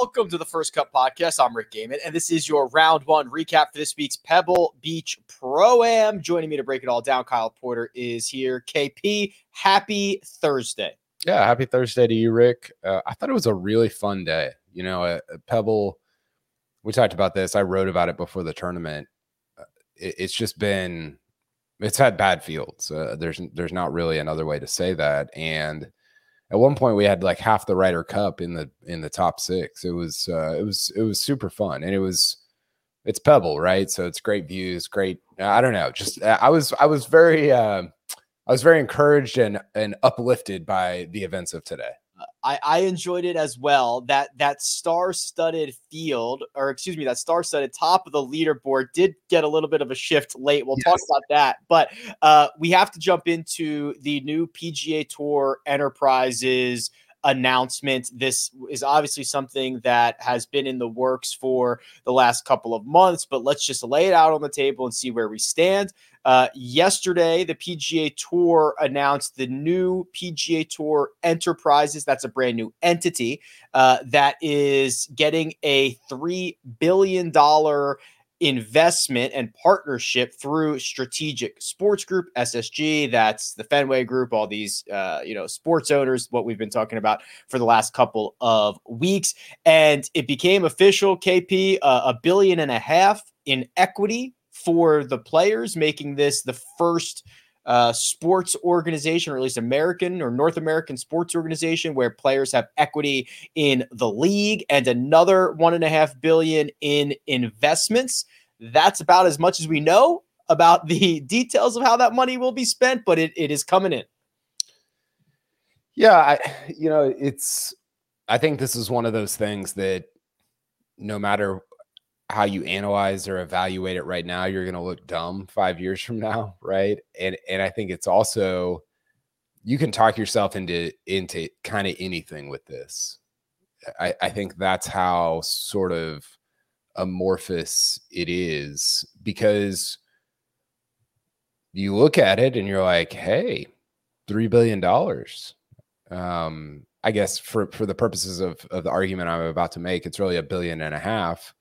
Welcome to the First Cut Podcast. I'm Rick Gehman, and this is your round one recap for this week's Pebble Beach Pro Am. Joining me to break it all down, Kyle Porter is here. KP, happy Thursday. Yeah, happy Thursday to you, Rick. Uh, I thought it was a really fun day. You know, Pebble, we talked about this. I wrote about it before the tournament. Uh, it, it's just been, it's had bad fields. Uh, there's there's not really another way to say that, and at one point we had like half the Ryder Cup in the in the top six. It was uh, it was it was super fun, and it was it's Pebble, right? So it's great views, great. I don't know, just I was I was very uh, I was very encouraged and and uplifted by the events of today. I, I enjoyed it as well. That that star-studded field, or excuse me, that star-studded top of the leaderboard did get a little bit of a shift late. We'll yes. talk about that, but uh, we have to jump into the new PGA Tour Enterprises announcement. This is obviously something that has been in the works for the last couple of months, but let's just lay it out on the table and see where we stand. Uh, yesterday, the PGA Tour announced the new PGA Tour Enterprises. That's a brand new entity uh, that is getting a $3 billion investment and partnership through Strategic Sports Group SSG. That's the Fenway Group, all these uh, you know sports owners. What we've been talking about for the last couple of weeks, and it became official. KP uh, a billion and a half in equity for the players, making this the first uh, sports organization, or at least American or North American sports organization, where players have equity in the league, and another one and a half billion in investments. That's about as much as we know about the details of how that money will be spent, but it, it is coming in. Yeah, I, you know, it's. I think this is one of those things that no matter how you analyze or evaluate it right now, you're going to look dumb five years from now, right? And and I think it's also you can talk yourself into into kind of anything with this. I, I think that's how sort of amorphous it is because you look at it and you're like, hey, three billion dollars. Um, I guess for for the purposes of of the argument I'm about to make, it's really a billion and a half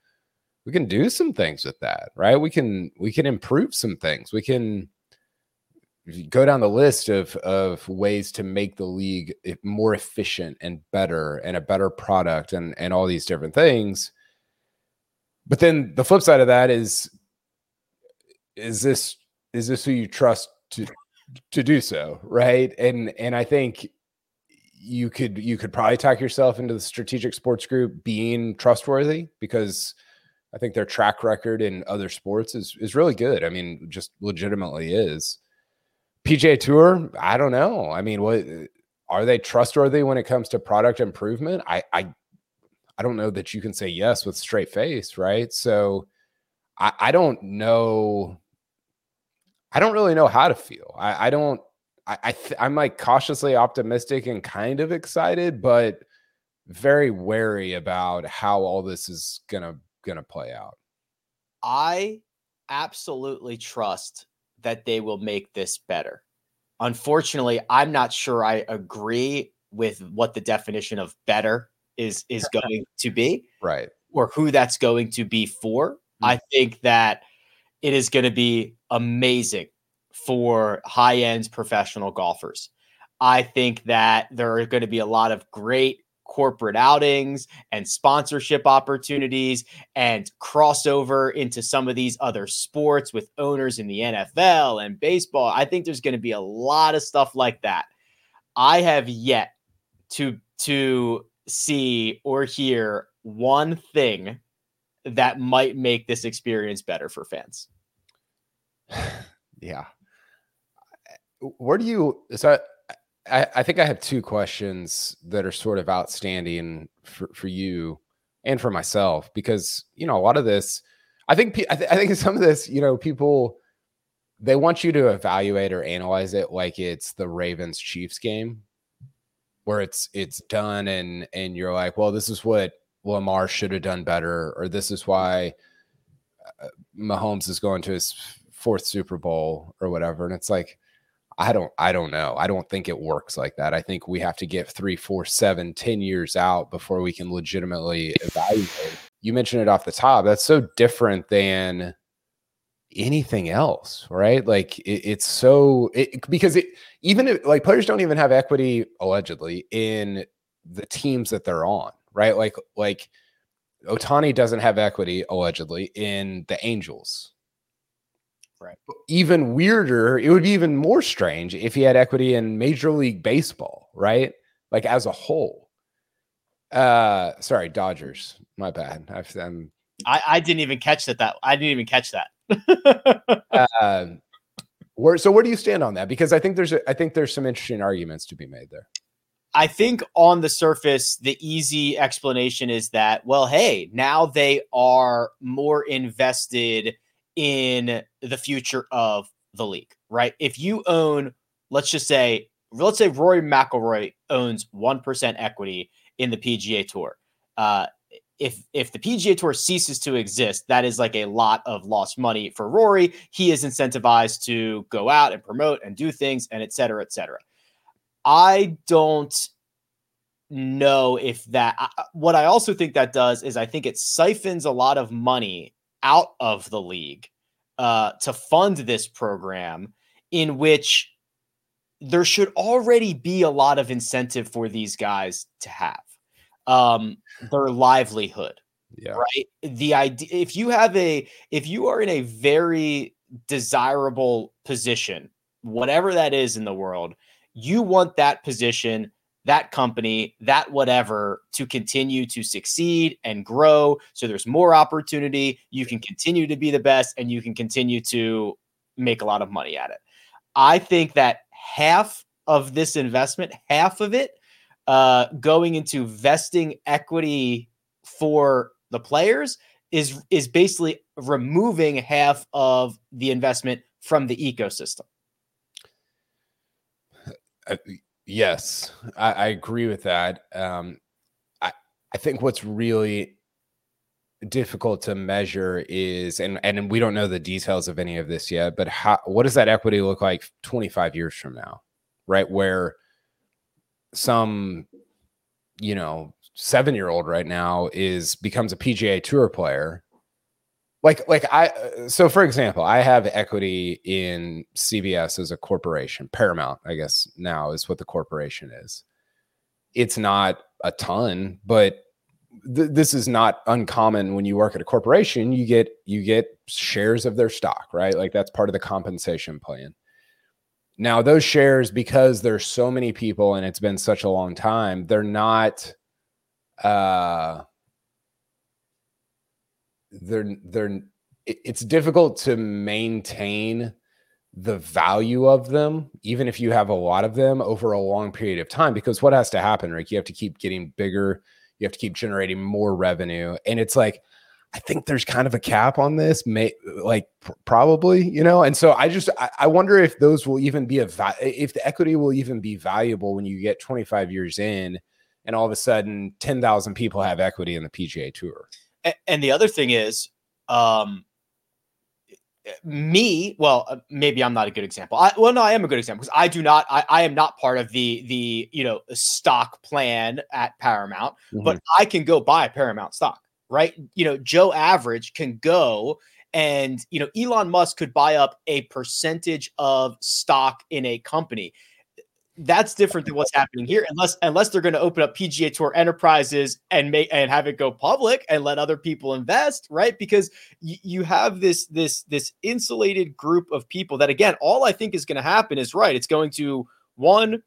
we can do some things with that right? We can we can improve some things. We can go down the list of of ways to make the league more efficient and better and a better product and and all these different things. But then the flip side of that is is this is this who you trust to to do so right? And and i think you could you could probably talk yourself into the strategic sports group being trustworthy because I think their track record in other sports is is really good. I mean, just legitimately is. PGA Tour, I don't know. I mean, what are they trustworthy when it comes to product improvement? I I I don't know that you can say yes with straight face, right? So I, I don't know. I don't really know how to feel. I, I don't. I, I th- I'm like cautiously optimistic and kind of excited, but very wary about how all this is gonna going to play out? I absolutely trust that they will make this better. unfortunately, I'm not sure I agree with what the definition of better is is going to be, right? Or who that's going to be for. Mm-hmm. I think that it is going to be amazing for high end professional golfers. I think that there are going to be a lot of great corporate outings and sponsorship opportunities and crossover into some of these other sports with owners in the NFL and baseball. I think there's going to be a lot of stuff like that. I have yet to to see or hear one thing that might make this experience better for fans. yeah. Where do you so I, I think I have two questions that are sort of outstanding for, for you and for myself because you know a lot of this I think I, th- I think some of this you know people they want you to evaluate or analyze it like it's the Ravens Chiefs game where it's it's done and and you're like well this is what Lamar should have done better or this is why uh, Mahomes is going to his fourth Super Bowl or whatever. And it's like I don't I don't know. I don't think it works like that. I think we have to get three, four, seven, ten years out before we can legitimately evaluate. You mentioned it off the top. That's so different than anything else, right? Like it, it's so it, because it even if like players don't even have equity allegedly in the teams that they're on, right? Like like Ohtani doesn't have equity allegedly in the Angels, Right. Even weirder, it would be even more strange if he had equity in Major League Baseball, right? Like as a whole. Uh, sorry, Dodgers. My bad. i am I, I didn't even catch that. That I didn't even catch that. uh, where so where do you stand on that? Because I think there's a, I think there's some interesting arguments to be made there. I think on the surface, the easy explanation is that, well, hey, now they are more invested in the future of the league, right? If you own, let's just say, let's say Rory McIlroy owns 1% equity in the PGA Tour. Uh, if if the PGA Tour ceases to exist, that is like a lot of lost money for Rory. He is incentivized to go out and promote and do things and et cetera, et cetera. I don't know if that. What I also think that does is I think it siphons a lot of money out of the league uh, to fund this program, in which there should already be a lot of incentive for these guys to have um, their livelihood. Yeah. Right. The idea if you have a if you are in a very desirable position, whatever that is in the world, you want that position that company, that whatever to continue to succeed and grow. So there's more opportunity. You can continue to be the best and you can continue to make a lot of money at it. I think that half of this investment, half of it, uh, going into vesting equity for the players is is basically removing half of the investment from the ecosystem. Yes, I, I agree with that. Um, I I think what's really difficult to measure is and and we don't know the details of any of this yet but how what does that equity look like 25 years from now right where some you know 7 year old right now is becomes a PGA tour player like like i so for example i have equity in cbs as a corporation. Paramount i guess now is what the corporation is. It's not a ton but th- this is not uncommon when you work at a corporation you get you get shares of their stock right? Like that's part of the compensation plan. Now those shares because there's so many people and it's been such a long time they're not uh they're they're it's difficult to maintain the value of them even if you have a lot of them over a long period of time because what has to happen right you have to keep getting bigger you have to keep generating more revenue and it's like i think there's kind of a cap on this may like pr- probably you know and so i just I, I, wonder if those will even be a va- if the equity will even be valuable when you get 25 years in and all of a sudden 10,000 people have equity in the PGA tour and the other thing is, um, me well uh, maybe i'm not a good example. I, well no i am a good example because i do not I, I am not part of the the you know stock plan at paramount mm-hmm. but i can go buy paramount stock right? You know joe average can go and you know elon musk could buy up a percentage of stock in a company that's different than what's happening here unless unless they're going to open up PGA Tour enterprises and make and have it go public and let other people invest right because y- you have this this this insulated group of people that again all I think is going to happen is right it's going to one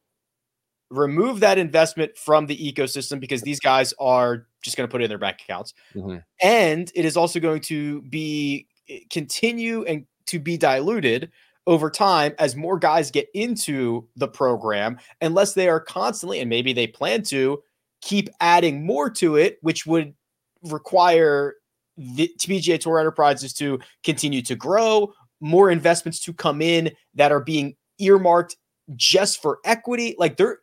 remove that investment from the ecosystem because these guys are just going to put it in their bank accounts mm-hmm. and it is also going to be eh, continue and to be diluted over time as more guys get into the program, unless they are constantly, and maybe they plan to keep adding more to it, which would require the PGA Tour enterprises to continue to grow, more investments to come in that are being earmarked just for equity. Like they're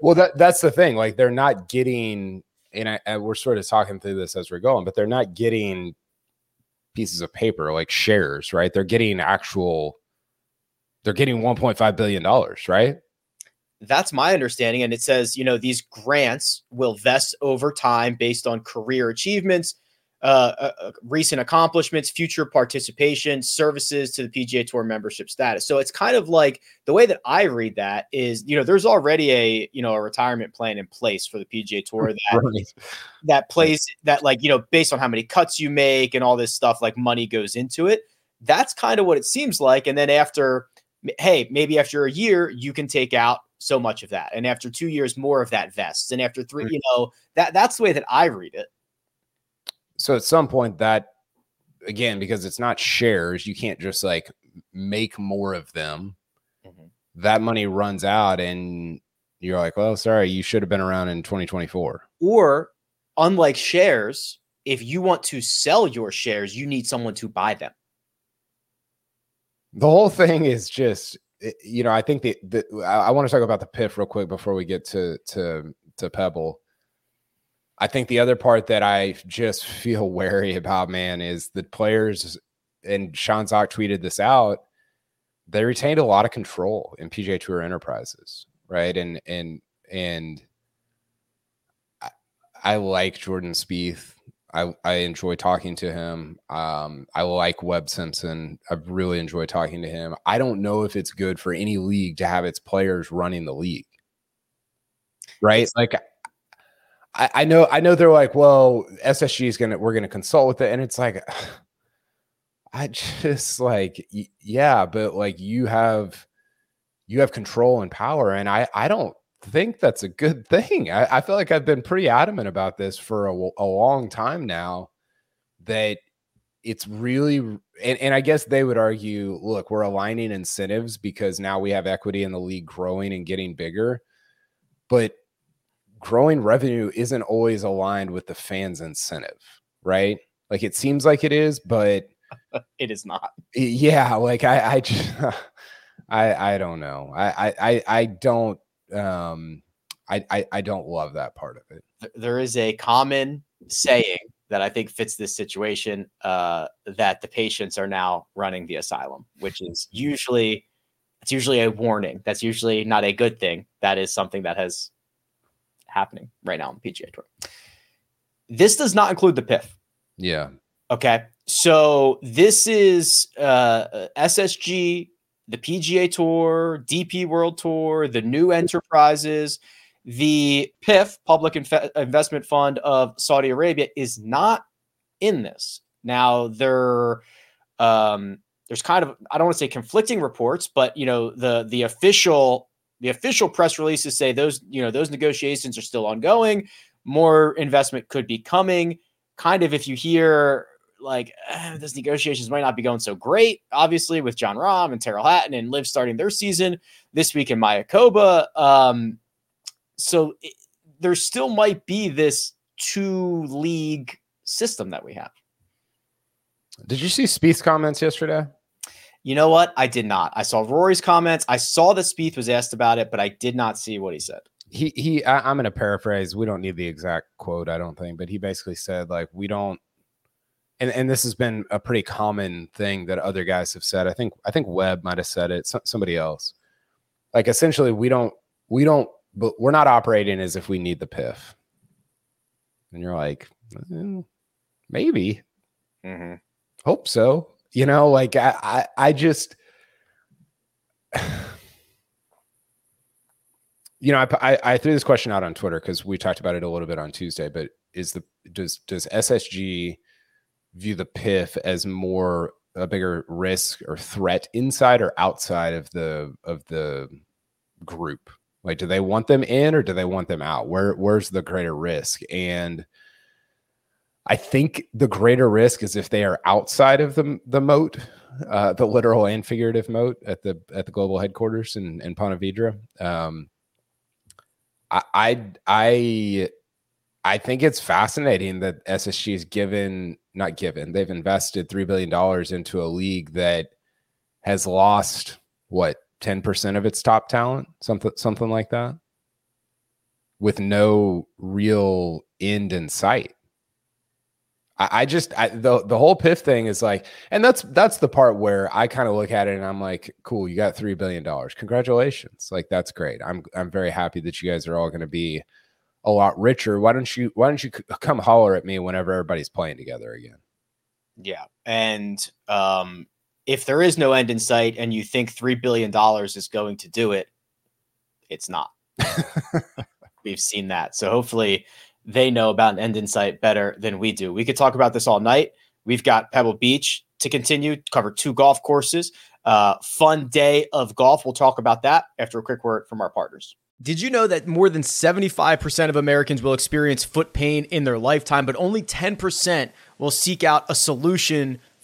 well, that that's the thing. Like they're not getting, and, I, and we're sort of talking through this as we're going, but they're not getting pieces of paper like shares, right? They're getting actual they're getting 1.5 billion dollars, right? That's my understanding. And it says, you know, these grants will vest over time based on career achievements, uh, uh, uh recent accomplishments, future participation, services to the PGA Tour membership status. So it's kind of like the way that I read that is, you know, there's already a, you know, a retirement plan in place for the PGA Tour that right. that plays that like, you know, based on how many cuts you make and all this stuff, like money goes into it. That's kind of what it seems like. And then after hey, maybe after a year you can take out so much of that, and after two years more of that vests, and after three, you know that that's the way that I read it. So at some point, that again, because it's not shares, you can't just like make more of them. Mm-hmm. That money runs out, and you're like, well, sorry, you should have been around in 2024. Or unlike shares, if you want to sell your shares, you need someone to buy them the whole thing is just eh, you know i think the, the i, want to talk about the PIF real quick before we get to to to pebble i think the other part that i just feel wary about man is the players and sean zak tweeted this out they retained a lot of control in pga tour enterprises right and and and I, I like jordan Spieth. I, I enjoy talking to him. Um, I like Webb Simpson. I really enjoy talking to him. I don't know if it's good for any league to have its players running the league. Right? Like I, I know I know they're like, well, SSG is gonna we're gonna consult with it. And it's like I just like yeah, but like you have you have control and power. And I I don't think that's a good thing. I, I feel like I've been pretty adamant about this for a, a long time now that it's really and, and I guess they would argue, look, we're aligning incentives because now we have equity in the league growing and getting bigger. But growing revenue isn't always aligned with the fans' incentive, right? Like it seems like it is, but it is not. Yeah, like I I just I I don't know. I I I don't um, I, I, I don't love that part of it. There is a common saying that I think fits this situation uh, that the patients are now running the asylum, which is usually it's usually a warning. That's usually not a good thing. That is something that has happening right now on the PGA Tour. This does not include the PIF. Yeah. Okay. So this is uh, SSG the PGA Tour, DP World Tour, the new enterprises, the PIF, Public Inf- Investment Fund of Saudi Arabia, is not in this. Now there, um, there's kind of I don't want to say conflicting reports, but you know the the official the official press releases say those you know those negotiations are still ongoing. More investment could be coming. Kind of if you hear like those negotiations might not be going so great. Obviously, with Jon Rahm and Tyrrell Hatton and LIV starting their season this week in Mayakoba. Um, so it, there still might be this two league system that we have. Did you see Spieth's comments yesterday? You know what? I did not. I saw Rory's comments. I saw that Spieth was asked about it, but I did not see what he said. He he. I, I'm going to paraphrase. We don't need the exact quote, I don't think, but he basically said like we don't and and this has been a pretty common thing that other guys have said. I think I think Webb might have said it. somebody else. Like essentially, we don't we don't but we're not operating as if we need the PIF. And you're like, mm, maybe. Mm-hmm. Hope so. You know, like I I, I just. you know, I, I, I threw this question out on Twitter because we talked about it a little bit on Tuesday. But is the does does SSG view the PIF as more a bigger risk or threat inside or outside of the of the group? Like, do they want them in or do they want them out? Where where's the greater risk? And I think the greater risk is if they are outside of the the moat, uh, the literal and figurative moat at the at the global headquarters in in Ponte Vedra. Um, I, I I I think it's fascinating that SSG is given not given. They've invested three billion dollars into a league that has lost what 10% of its top talent, something something like that, with no real end in sight. I, I just I, the the whole PIF thing is like, and that's that's the part where I kind of look at it and I'm like, cool, you got three billion dollars, congratulations, like that's great. I'm I'm very happy that you guys are all going to be a lot richer. Why don't you Why don't you come holler at me whenever everybody's playing together again? Yeah, and um, if there is no end in sight and you think $3 billion is going to do it, it's not. We've seen that. So hopefully they know about an end in sight better than we do. We could talk about this all night. We've got Pebble Beach to continue, cover two golf courses. Uh, fun day of golf. We'll talk about that after a quick word from our partners. Did you know that more than 75% of Americans will experience foot pain in their lifetime, but only 10% will seek out a solution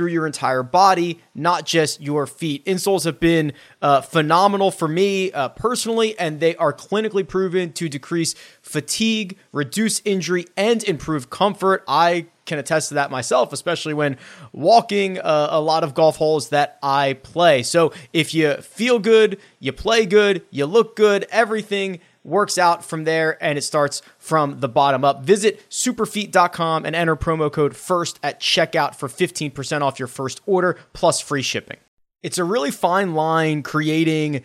through your entire body, not just your feet. Insoles have been uh, phenomenal for me uh, personally, and they are clinically proven to decrease fatigue, reduce injury, and improve comfort. I can attest to that myself, especially when walking uh, a lot of golf holes that I play. So if you feel good, you play good, you look good, everything works out from there and it starts from the bottom up. Visit superfeet.com and enter promo code FIRST at checkout for 15% off your first order plus free shipping. It's a really fine line creating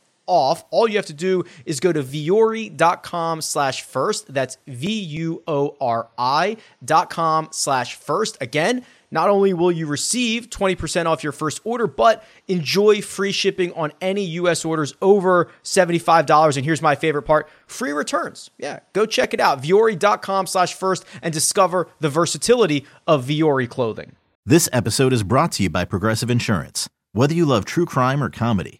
off. All you have to do is go to vuori.com slash first. That's V-U-O-R-I dot com slash first. Again, not only will you receive 20% off your first order, but enjoy free shipping on any US orders over $75. And here's my favorite part free returns. Yeah, go check it out. Vuori.com slash first and discover the versatility of Vuori clothing. This episode is brought to you by Progressive Insurance. Whether you love true crime or comedy,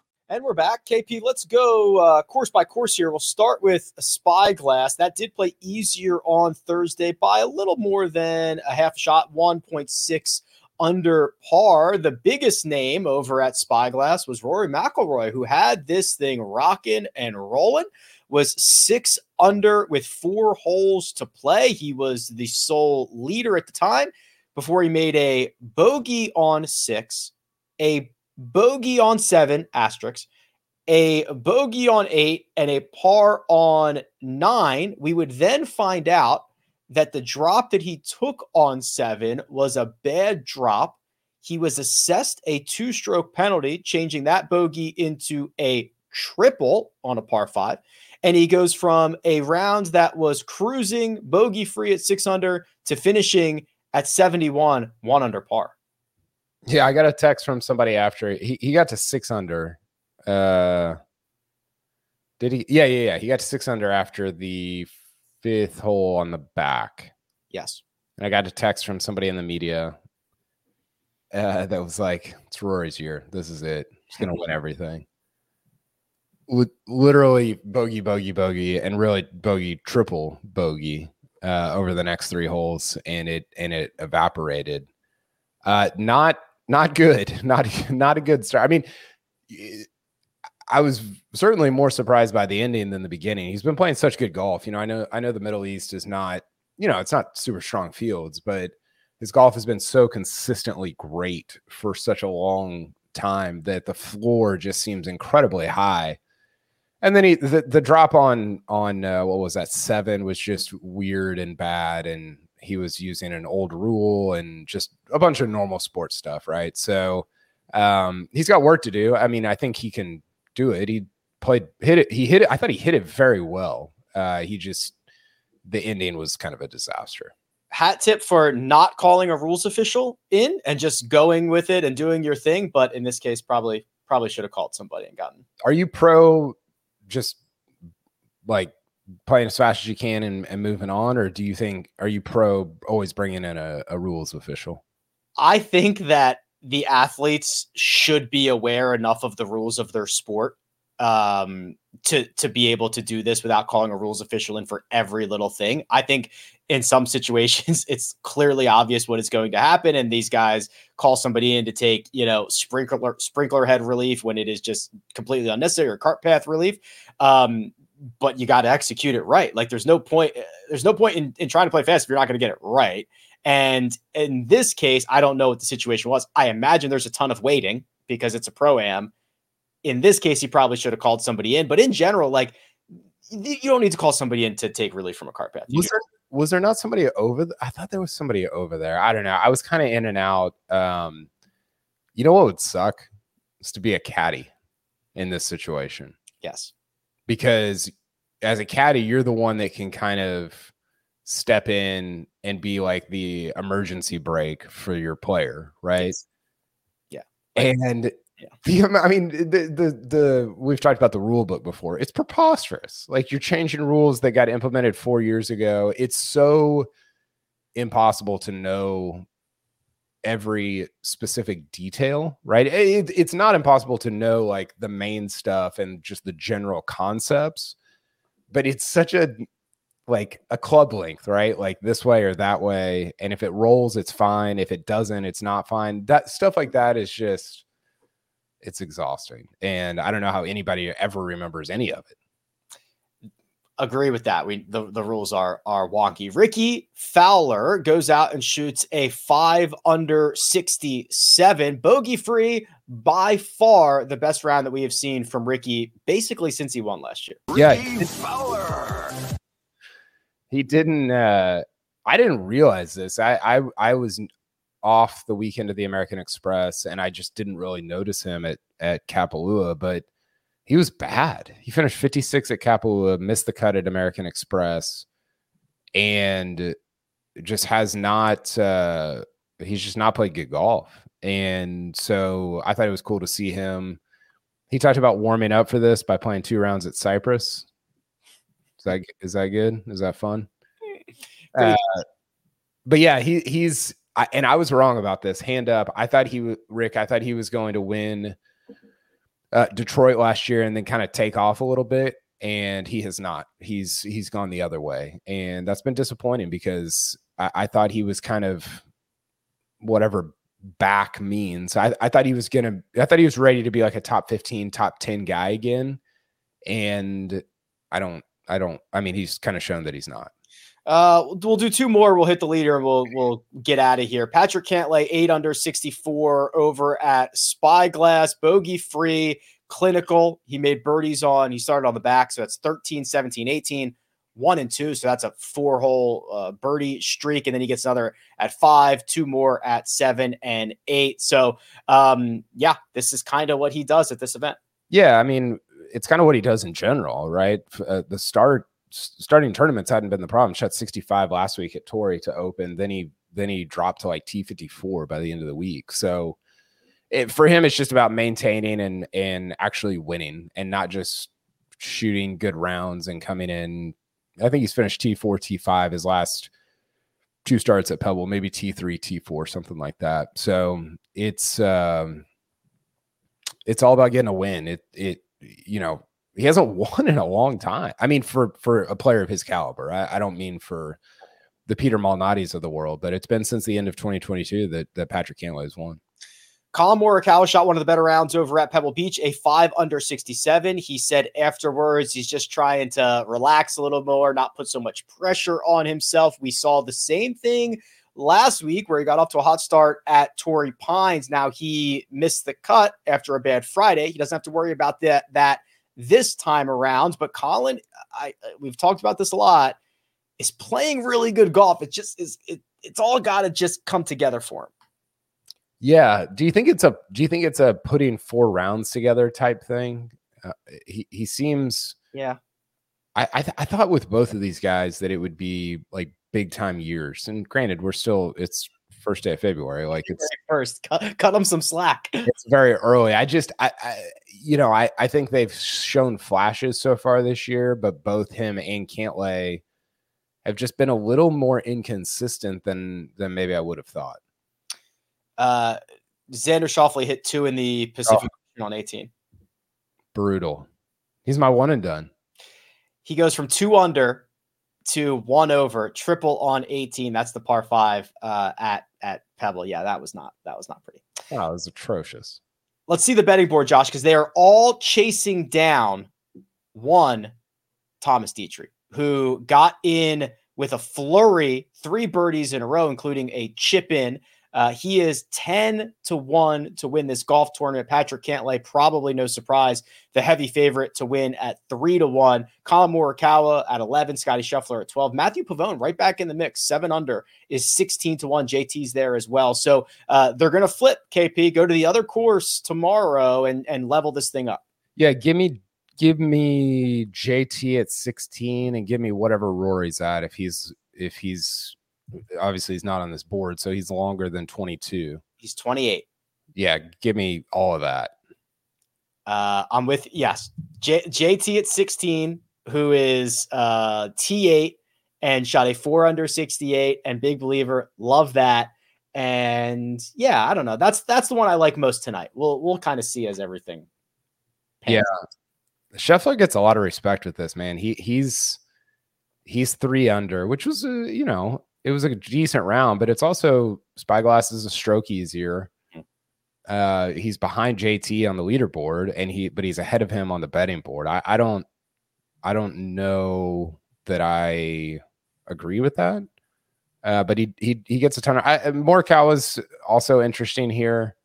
And we're back. KP, let's go uh, course by course here. We'll start with Spyglass. That did play easier on Thursday by a little more than a half shot, 1.6 under par. The biggest name over at Spyglass was Rory McIlroy, who had this thing rocking and rolling, was six under with four holes to play. He was the sole leader at the time before he made a bogey on six, a bogey on seven, asterisk, a bogey on eight, and a par on nine. We would then find out that the drop that he took on seven was a bad drop. He was assessed a two stroke penalty, changing that bogey into a triple on a par five. And he goes from a round that was cruising bogey free at six under to finishing at 71, one under par. Yeah, I got a text from somebody after he, he got to six under. Uh did he? Yeah, yeah, yeah. He got to six under after the fifth hole on the back. Yes. And I got a text from somebody in the media uh, that was like, "It's Rory's year. This is it. He's gonna win everything." L- literally bogey, bogey, bogey, and really bogey, triple bogey uh, over the next three holes, and it and it evaporated. Uh, not not good. Not not a good start. I mean, I was certainly more surprised by the ending than the beginning. He's been playing such good golf. You know, I know I know the Middle East is not, you know, it's not super strong fields, but his golf has been so consistently great for such a long time that the floor just seems incredibly high. And then he the, the drop on on uh, what was that seven was just weird and bad, and he was using an old rule and just a bunch of normal sports stuff, right? So um, he's got work to do. I mean, I think he can do it. He played hit it. He hit it. I thought he hit it very well. Uh, he just the ending was kind of a disaster. Hat tip for not calling a rules official in and just going with it and doing your thing. But in this case, probably probably should have called somebody and gotten. Are you pro just like playing as fast as you can and, and moving on, or do you think are you pro always bringing in a, a rules official? I think that the athletes should be aware enough of the rules of their sport um, to to be able to do this without calling a rules official in for every little thing. I think in some situations it's clearly obvious what is going to happen, and these guys call somebody in to take you know sprinkler sprinkler head relief when it is just completely unnecessary or cart path relief. Um, but you got to execute it right. Like there's no point. There's no point in, in trying to play fast if you're not going to get it right. And in this case, I don't know what the situation was. I imagine there's a ton of waiting because it's a pro am. In this case, he probably should have called somebody in. But in general, like you don't need to call somebody in to take relief from a car path. Was there, was there not somebody over? The, I thought there was somebody over there. I don't know. I was kind of in and out. Um, you know what would suck is to be a caddy in this situation. Yes, because as a caddy, you're the one that can kind of step in and be like the emergency brake for your player, right? Yeah. And yeah. The, I mean, the, the the we've talked about the rule book before. It's preposterous. Like you're changing rules that got implemented four years ago. It's so impossible to know every specific detail, right? It, it's not impossible to know like the main stuff and just the general concepts, but it's such a like a club length, right? Like this way or that way. And if it rolls, it's fine. If it doesn't, it's not fine. That stuff like that is just it's exhausting. And I don't know how anybody ever remembers any of it. Agree with that. We the, the rules are are wonky. Rickie Fowler goes out and shoots a five under 67, bogey free, by far the best round that we have seen from Rickie basically since he won last year. Yeah. Fowler he didn't uh I didn't realize this. I I I was off the weekend of the American Express and I just didn't really notice him at at Kapalua, but he was bad. He finished 56 at Kapalua, missed the cut at American Express, and just has not uh he's just not played good golf. And so I thought it was cool to see him. He talked about warming up for this by playing two rounds at Cypress. Is that is that good? Is that fun? Uh, but yeah, he he's I, and I was wrong about this. Hand up. I thought he Rick. I thought he was going to win uh, Detroit last year and then kind of take off a little bit. And he has not. He's he's gone the other way, and that's been disappointing because I, I thought he was kind of whatever back means. I, I thought he was gonna. I thought he was ready to be like a top fifteen, top ten guy again, and I don't. I don't. I mean, he's kind of shown that he's not. Uh, we'll do two more. We'll hit the leader and we'll we'll get out of here. Patrick Cantlay eight under sixty four over at Spyglass, bogey free, clinical. He made birdies on. He started on the back, so that's 13, 17, 18, one and two. So that's a four hole uh, birdie streak, and then he gets another at five, two more at seven and eight. So um, yeah, this is kind of what he does at this event. Yeah, I mean, it's kind of what he does in general, right? Uh, the start starting tournaments hadn't been the problem. Shot 65 last week at Torrey to open. Then he then he dropped to like T54 by the end of the week. So it, for him, it's just about maintaining and and actually winning, and not just shooting good rounds and coming in. I think he's finished T4, T5 his last two starts at Pebble, maybe T3, T4, something like that. So it's um, it's all about getting a win. It it you know he hasn't won in a long time. I mean, for for a player of his caliber, I, I don't mean for the Peter Malnati's of the world, but it's been since the end of 2022 that that Patrick Cantlay has won. Collin Morikawa shot one of the better rounds over at Pebble Beach, a five under 67. He said afterwards he's just trying to relax a little more, not put so much pressure on himself. We saw the same thing last week where he got off to a hot start at Torrey Pines. Now he missed the cut after a bad Friday. He doesn't have to worry about that that this time around. But Collin, I we've talked about this a lot, is playing really good golf. It just is it, it's all got to just come together for him. Yeah. Do you think it's a do you think it's a putting four rounds together type thing? Uh, he he seems yeah. I I, th- I thought with both of these guys that it would be like big time years. And granted, we're still it's first day of February. Like it's first, cut, cut them some slack. It's very early. I just, I, I, you know, I, I think they've shown flashes so far this year, but both him and Cantlay have just been a little more inconsistent than than maybe I would have thought. Uh, Xander Schauffele hit two in the Pacific oh. on 18. Brutal. He's my one and done. He goes from two under to one over, triple on 18. That's the par five uh, at at Pebble. Yeah, that was not that was not pretty. Oh, it was atrocious. Let's see the betting board, Josh, because they are all chasing down one Thomas Detry, who got in with a flurry, three birdies in a row, including a chip in uh, he is 10 to 1 to win this golf tournament. Patrick Cantlay, probably no surprise, the heavy favorite to win at 3 to 1. Collin Morikawa at 11, Scottie Scheffler at 12. Matthieu Pavon right back in the mix, 7 under, is 16 to 1. JT's there as well. So uh, they're going to flip KP, go to the other course tomorrow and, and level this thing up. Yeah, give me give me JT at 16 and give me whatever Rory's at if he's if he's obviously he's not on this board, so he's longer than 22. He's 28. Yeah, give me all of that. Uh, I'm with yes, J- JT at 16, who is uh, T8 and shot a four under 68, and big believer. Love that. And yeah, I don't know. That's that's the one I like most tonight. We'll we'll kind of see as everything. Yeah, out. Scheffler gets a lot of respect with this man. He he's he's three under, which was uh, you know it was a decent round, but it's also Spyglass is a stroke easier. Uh, he's behind JT on the leaderboard, and he but he's ahead of him on the betting board. I, I don't I don't know that I agree with that. Uh, but he he he gets a ton of I, Morikawa was also interesting here.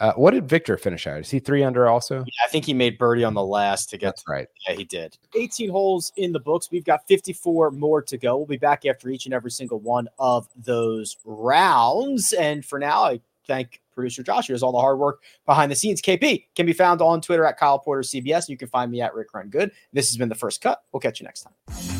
Uh, what did Viktor finish out? Is he three under also? Yeah, I think he made birdie on the last to get That's right. Yeah, he did. 18 holes in the books. We've got 54 more to go. We'll be back after each and every single one of those rounds. And for now, I thank producer Josh, who does all the hard work behind the scenes. KP can be found on Twitter at Kyle Porter CBS. You can find me at Rick Run Good. This has been the first cut. We'll catch you next time.